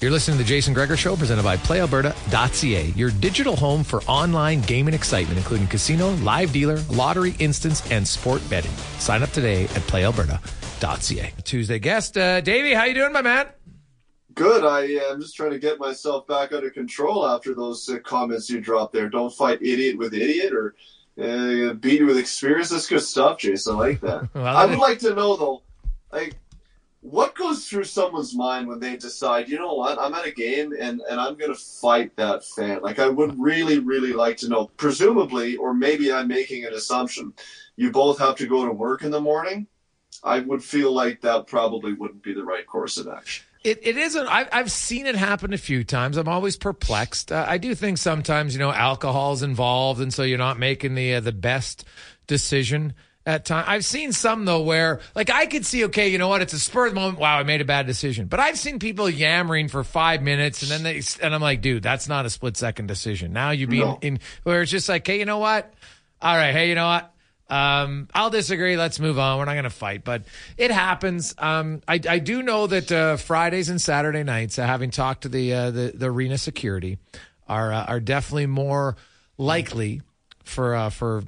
You're listening to the Jason Gregor Show, presented by PlayAlberta.ca, your digital home for online gaming excitement, including casino, live dealer, lottery, instance, and sport betting. Sign up today at PlayAlberta.ca. Tuesday guest, uh, Davey, how you doing, my man? Good. I am just trying to get myself back under control after those uh, comments you dropped there. Don't fight idiot with idiot or uh, beat with experience. That's good stuff, Jason. I like that. Well, I would like to know though, like, what goes through someone's mind when they decide, you know what, I'm at a game and, and I'm going to fight that fan? Like, I would really, really like to know. Presumably, or maybe I'm making an assumption, you both have to go to work in the morning. I would feel like that probably wouldn't be the right course of action. It, it isn't. I've, I've seen it happen a few times. I'm always perplexed. Uh, I do think sometimes, you know, alcohol's involved, and so you're not making the uh, the best decision at time. I've seen some though where, like, I could see, okay, you know what? It's a spur of the moment. Wow, I made a bad decision. But I've seen people yammering for five minutes, and then they, and I'm like, dude, that's not a split second decision. Now you being No. in where it's just like, hey, you know what? All right, hey, you know what? Um, I'll disagree. Let's move on. We're not going to fight, but it happens. Um, I, I do know that uh, Fridays and Saturday nights, uh, having talked to the, uh, the the arena security, are uh, are definitely more likely for uh, for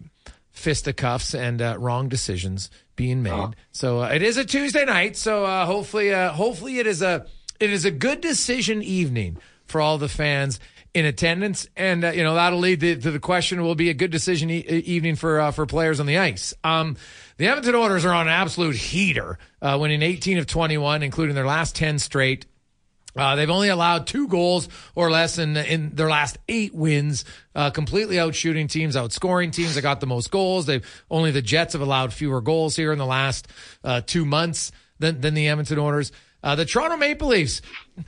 fisticuffs and uh, wrong decisions being made. So uh, it is a Tuesday night. So uh, hopefully, uh, hopefully it is a it is a good decision evening for all the fans in attendance, and uh, you know that'll lead to, to the question: Will it be a good decision e- evening for uh, for players on the ice? Um, the Edmonton Oilers are on an absolute heater, uh, winning 18 of 21, including their last 10 straight. Uh, they've only allowed two goals or less in in their last eight wins, uh, completely outshooting teams, outscoring teams that got the most goals. They've only the Jets have allowed fewer goals here in the last uh, two months than than the Edmonton Oilers. Uh, the Toronto Maple Leafs,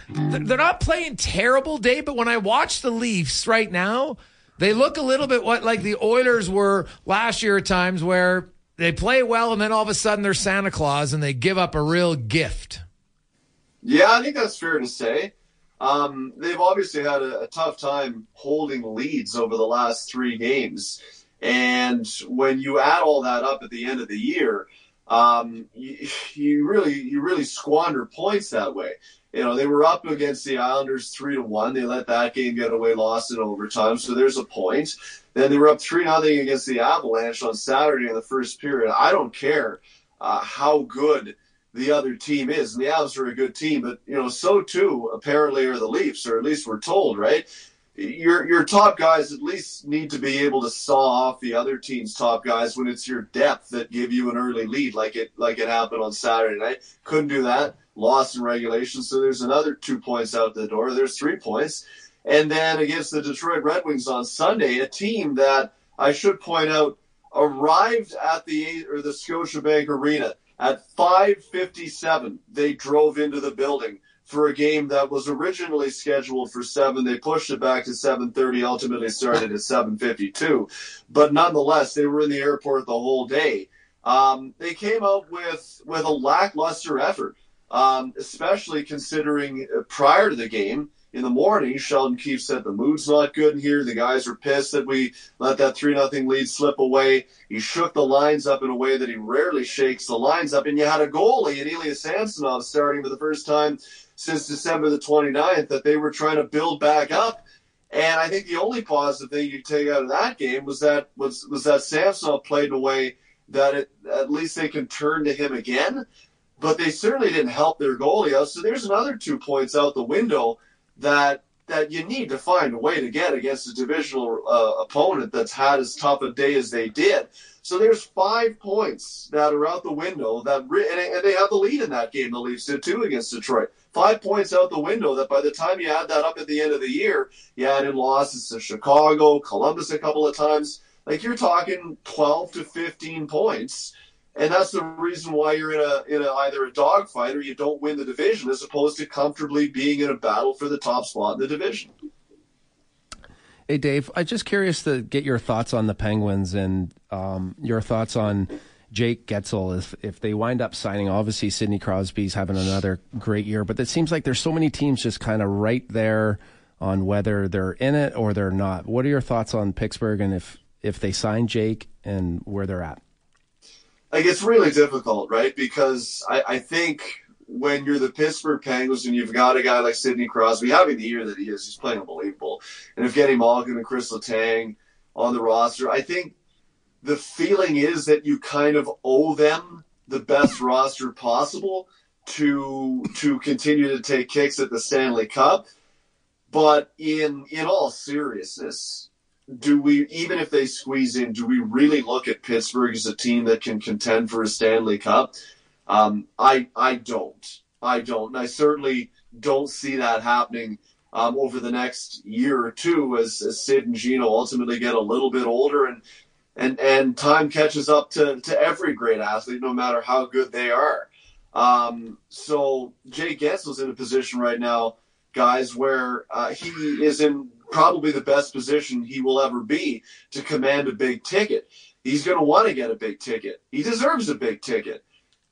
they're not playing terrible, day, but when I watch the Leafs right now, they look a little bit what like the Oilers were last year at times, where they play well and then all of a sudden they're Santa Claus and they give up a real gift. Yeah, I think that's fair to say. Um, they've obviously had a, a tough time holding leads over the last three games, and when you add all that up at the end of the year, um, you, you really you really squander points that way. You know, they were up against the Islanders three to one. They let that game get away, lost in overtime. So there's a point. Then they were up three nothing against the Avalanche on Saturday in the first period. I don't care uh, how good the other team is. And the Avs are a good team, but you know, so too apparently are the Leafs, or at least we're told, right? your your top guys at least need to be able to saw off the other team's top guys when it's your depth that give you an early lead, like it like it happened on Saturday night. Couldn't do that, lost in regulation. So there's another two points out the door. There's three points, and then against the Detroit Red Wings on Sunday, a team that I should point out arrived at the or the Scotiabank Arena at 5:57. They drove into the building for a game that was originally scheduled for seven. They pushed it back to 7:30. Ultimately started at 7:52, but nonetheless, they were in the airport the whole day. Um, they came out with with a lackluster effort, um, especially considering uh, prior to the game in the morning, Sheldon Keefe said the mood's not good in here. The guys are pissed that we let that three nothing lead slip away. He shook the lines up in a way that he rarely shakes the lines up. And you had a goalie in Ilya Samsonov starting for the first time since December the 29th that they were trying to build back up. And I think the only positive thing you take out of that game was that was was that Samsonov played in a way that it, at least they can turn to him again. But they certainly didn't help their goalie out. So there's another two points out the window that that you need to find a way to get against a divisional uh, opponent that's had as tough a day as they did. So there's five points that are out the window that re- and, they have the lead in that game. The Leafs did too against Detroit. Five points out the window that by the time you add that up at the end of the year, you add in losses to Chicago, Columbus a couple of times. Like you're talking 12 to 15 points and that's the reason why you're in a in a either a dogfight or you don't win the division, as opposed to comfortably being in a battle for the top spot in the division. Hey Dave, I'm just curious to get your thoughts on the Penguins and um, your thoughts on Jake Guentzel. If if they wind up signing, obviously Sidney Crosby's having another great year, but it seems like there's so many teams just kind of right there on whether they're in it or they're not. What are your thoughts on Pittsburgh and if if they sign Jake and where they're at? Like it's really difficult, right? Because I, I think when you're the Pittsburgh Penguins and you've got a guy like Sidney Crosby having the year that he is, he's playing unbelievable. And Evgeni Malkin and Chris Letang on the roster, I think the feeling is that you kind of owe them the best roster possible to to continue to take kicks at the Stanley Cup. But in in all seriousness, do we even if they squeeze in, do we really look at Pittsburgh as a team that can contend for a Stanley Cup? Um, I I don't. I don't. And I certainly don't see that happening um, over the next year or two as, as Sid and Gino ultimately get a little bit older and and and time catches up to, to every great athlete, no matter how good they are. Um, so Jay Guentzel's in a position right now, guys, where uh, he is in probably the best position he will ever be to command a big ticket. He's going to want to get a big ticket. He deserves a big ticket.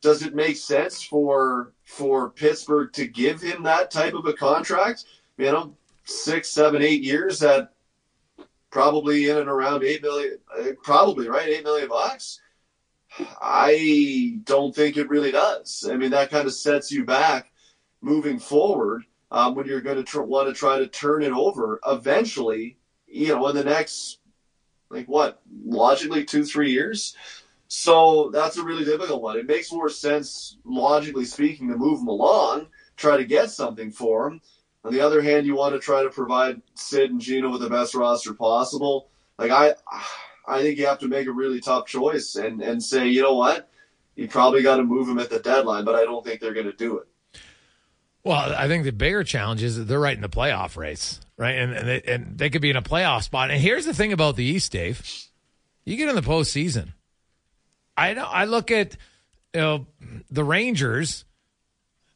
Does it make sense for for Pittsburgh to give him that type of a contract? You know, six, seven, eight years at probably in and around eight million, eh, probably right, eight million bucks. I don't think it really does. I mean, that kind of sets you back moving forward um, when you're going to tr- want to try to turn it over eventually, you know, in the next, like what, logically two, three years. So that's a really difficult one. It makes more sense, logically speaking, to move him along, try to get something for him. On the other hand, you want to try to provide Sid and Gino with the best roster possible. Like I, I think you have to make a really tough choice and and say, you know what, you probably got to move him at the deadline, but I don't think they're going to do it. Well, I think the bigger challenge is that they're right in the playoff race, right? And and they, and they could be in a playoff spot. And here's the thing about the East, Dave: you get in the postseason. I know. I look at you know the Rangers,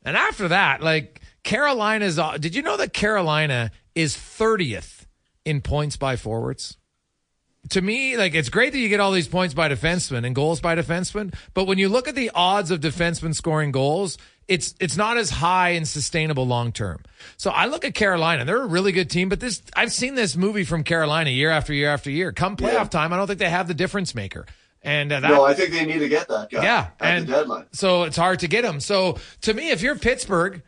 and after that, like Carolina's. Uh, did you know that Carolina is thirtieth in points by forwards? to me, like it's great that you get all these points by defensemen and goals by defensemen, but when you look at the odds of defensemen scoring goals, it's it's not as high and sustainable long term. So I look at Carolina; they're a really good team, but this I've seen this movie from Carolina year after year after year. Come playoff yeah. time, I don't think they have the difference maker. And uh, that, no, I think they need to get that guy. Yeah, and deadline. So it's hard to get him. So to me, if you're Pittsburgh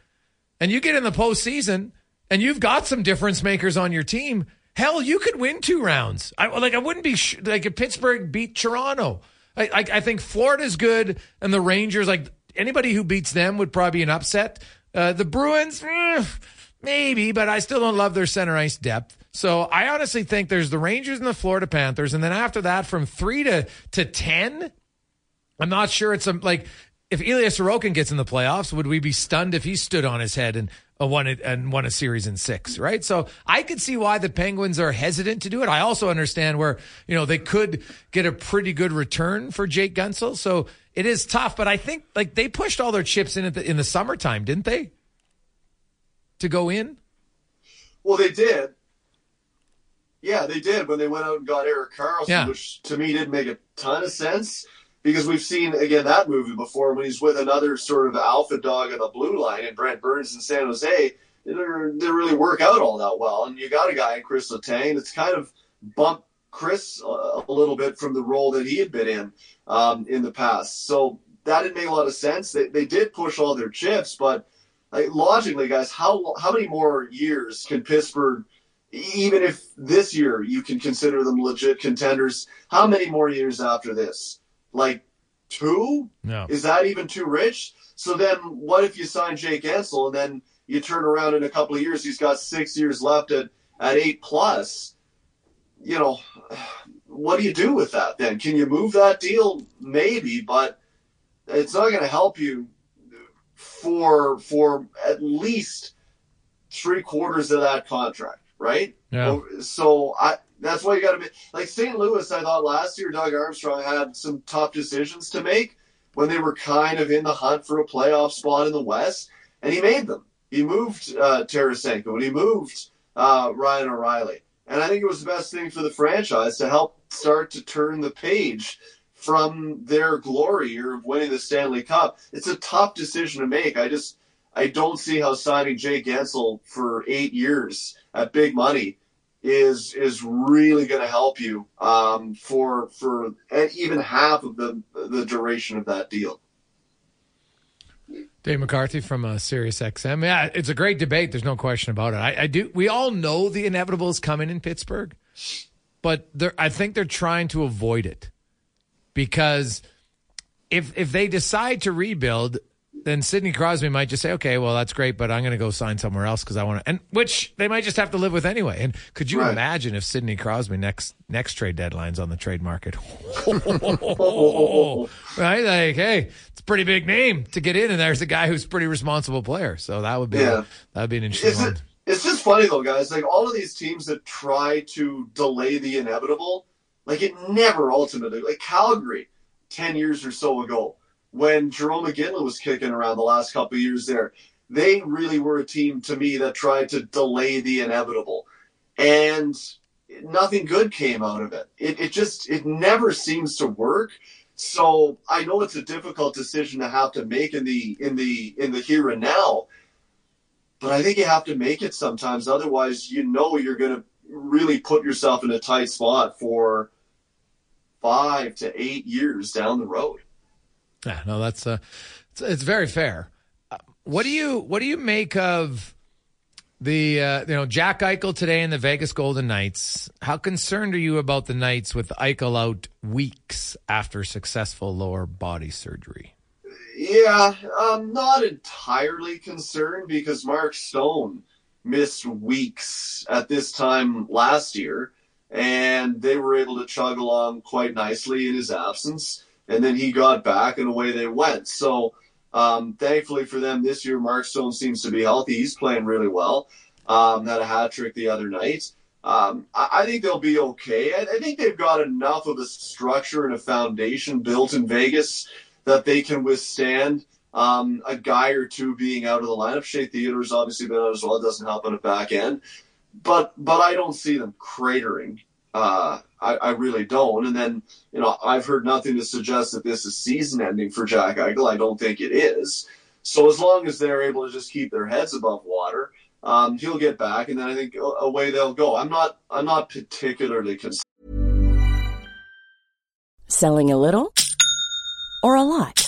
and you get in the postseason and you've got some difference makers on your team, hell, you could win two rounds. I like I wouldn't be sh- like if Pittsburgh beat Toronto. I, I, I think Florida's good and the Rangers like anybody who beats them would probably be an upset. Uh, the Bruins, eh, maybe, but I still don't love their center ice depth. So I honestly think there's the Rangers and the Florida Panthers, and then after that, from three to to ten, I'm not sure it's a like if Ilya Sorokin gets in the playoffs, would we be stunned if he stood on his head and won it and won a series in six? Right. So I could see why the Penguins are hesitant to do it. I also understand where you know they could get a pretty good return for Jake Guentzel. So it is tough, but I think like they pushed all their chips in at the, in the summertime, didn't they? To go in. Well, they did. Yeah, they did when they went out and got Erik Karlsson, Yeah. which to me didn't make a ton of sense because we've seen again that movie before when he's with another sort of alpha dog on the blue line and Brent Burns in San Jose. It didn't really work out all that well, and you got a guy in Chris Letang that's kind of bumped Chris a little bit from the role that he had been in um, in the past. So that didn't make a lot of sense. They, they did push all their chips, but like, logically, guys, how how many more years can Pittsburgh, even if this year you can consider them legit contenders, how many more years after this? Like two? No. Is that even too rich? So then, what if you sign Jake Guentzel and then you turn around in a couple of years, he's got six years left at at eight plus? You know, what do you do with that then? Can you move that deal? Maybe, but it's not going to help you for for at least three quarters of that contract, right? Yeah. So I that's why you got to be like St. Louis. I thought last year Doug Armstrong had some tough decisions to make when they were kind of in the hunt for a playoff spot in the West, and he made them. He moved uh, Tarasenko and he moved uh, Ryan O'Reilly, and I think it was the best thing for the franchise to help start to turn the page from their glory year of winning the Stanley Cup. It's a tough decision to make. I just I don't see how signing Jake Guentzel for eight years at big money is is really going to help you um, for for even half of the the duration of that deal. Dave McCarthy from uh, Sirius XM. Yeah, it's a great debate. There's no question about it. I, I do. We all know the inevitable is coming in Pittsburgh, but I think they're trying to avoid it because if if they decide to rebuild, then Sidney Crosby might just say, "Okay, well that's great, but I'm going to go sign somewhere else because I want to." And which they might just have to live with anyway. And could you Right. imagine if Sidney Crosby next next trade deadline's on the trade market? right? Like, hey, it's a pretty big name to get in, and there's a guy who's a pretty responsible player. So that would be Yeah. that would be an interesting It's, one. it's just funny though, guys. Like all of these teams that try to delay the inevitable, like it never ultimately. Like Calgary, ten years or so ago, when Jarome Iginla was kicking around the last couple years there, they really were a team to me that tried to delay the inevitable, and nothing good came out of it. It, it just it never seems to work. So I know it's a difficult decision to have to make in the in the in the here and now but I think you have to make it sometimes. Otherwise, you know you're going to really put yourself in a tight spot for five to eight years down the road. Yeah, no, that's uh, it's, it's very fair. Uh, what do you what do you make of the uh, you know Jack Eichel today in the Vegas Golden Knights? How concerned are you about the Knights with Eichel out weeks after successful lower body surgery? Yeah, I'm not entirely concerned because Mark Stone missed weeks at this time last year, and they were able to chug along quite nicely in his absence. And then he got back, and away they went. So, um, thankfully for them this year, Mark Stone seems to be healthy. He's playing really well. Um, had a hat trick the other night. Um, I, I think they'll be okay. I, I think they've got enough of a structure and a foundation built in Vegas that they can withstand um, a guy or two being out of the lineup. Shea Theodore's obviously been out as well. It doesn't help on the back end, but but I don't see them cratering. Uh, I, I really don't. And then you know I've heard nothing to suggest that this is season ending for Jack Eichel. I don't think it is. So as long as they're able to just keep their heads above water, um, he'll get back, and then I think away they'll go. I'm not I'm not particularly concerned. Selling a little or a lot?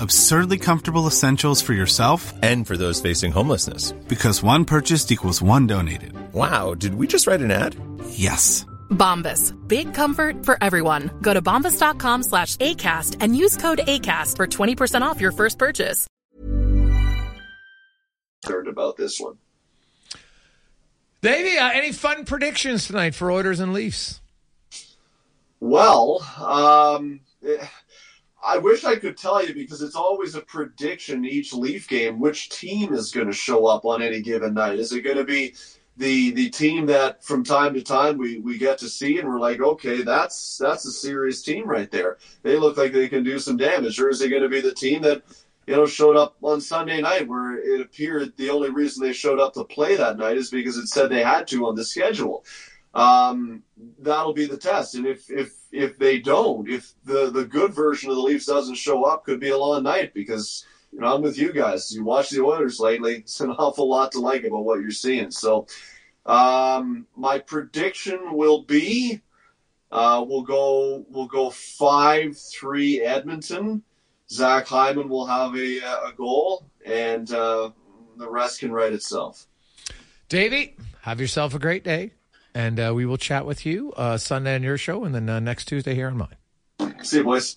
Absurdly comfortable essentials for yourself and for those facing homelessness. Because one purchased equals one donated. Wow, did we just write an ad? Yes. Bombas. Big comfort for everyone. Go to bombas.com slash ACAST and use code ACAST for 20% off your first purchase. Concerned about this one. Davey, uh, any fun predictions tonight for Oilers and Leafs? Well, um, I wish I could tell you because it's always a prediction each Leaf game which team is going to show up on any given night. Is it going to be the the team that from time to time we, we get to see and we're like, okay, that's that's a serious team right there. They look like they can do some damage. Or is it going to be the team that you know showed up on Sunday night where it appeared the only reason they showed up to play that night is because it said they had to on the schedule. Um, that'll be the test. And if if if they don't, if the the good version of the Leafs doesn't show up, could be a long night because you know I'm with you guys. You watch the Oilers lately; it's an awful lot to like about what you're seeing. So, um, my prediction will be uh, we'll go we'll go five three Edmonton. Zach Hyman will have a a goal, and uh, the rest can write itself. Davey, have yourself a great day. And uh, we will chat with you uh, Sunday on your show and then uh, next Tuesday here on mine. See you, boys.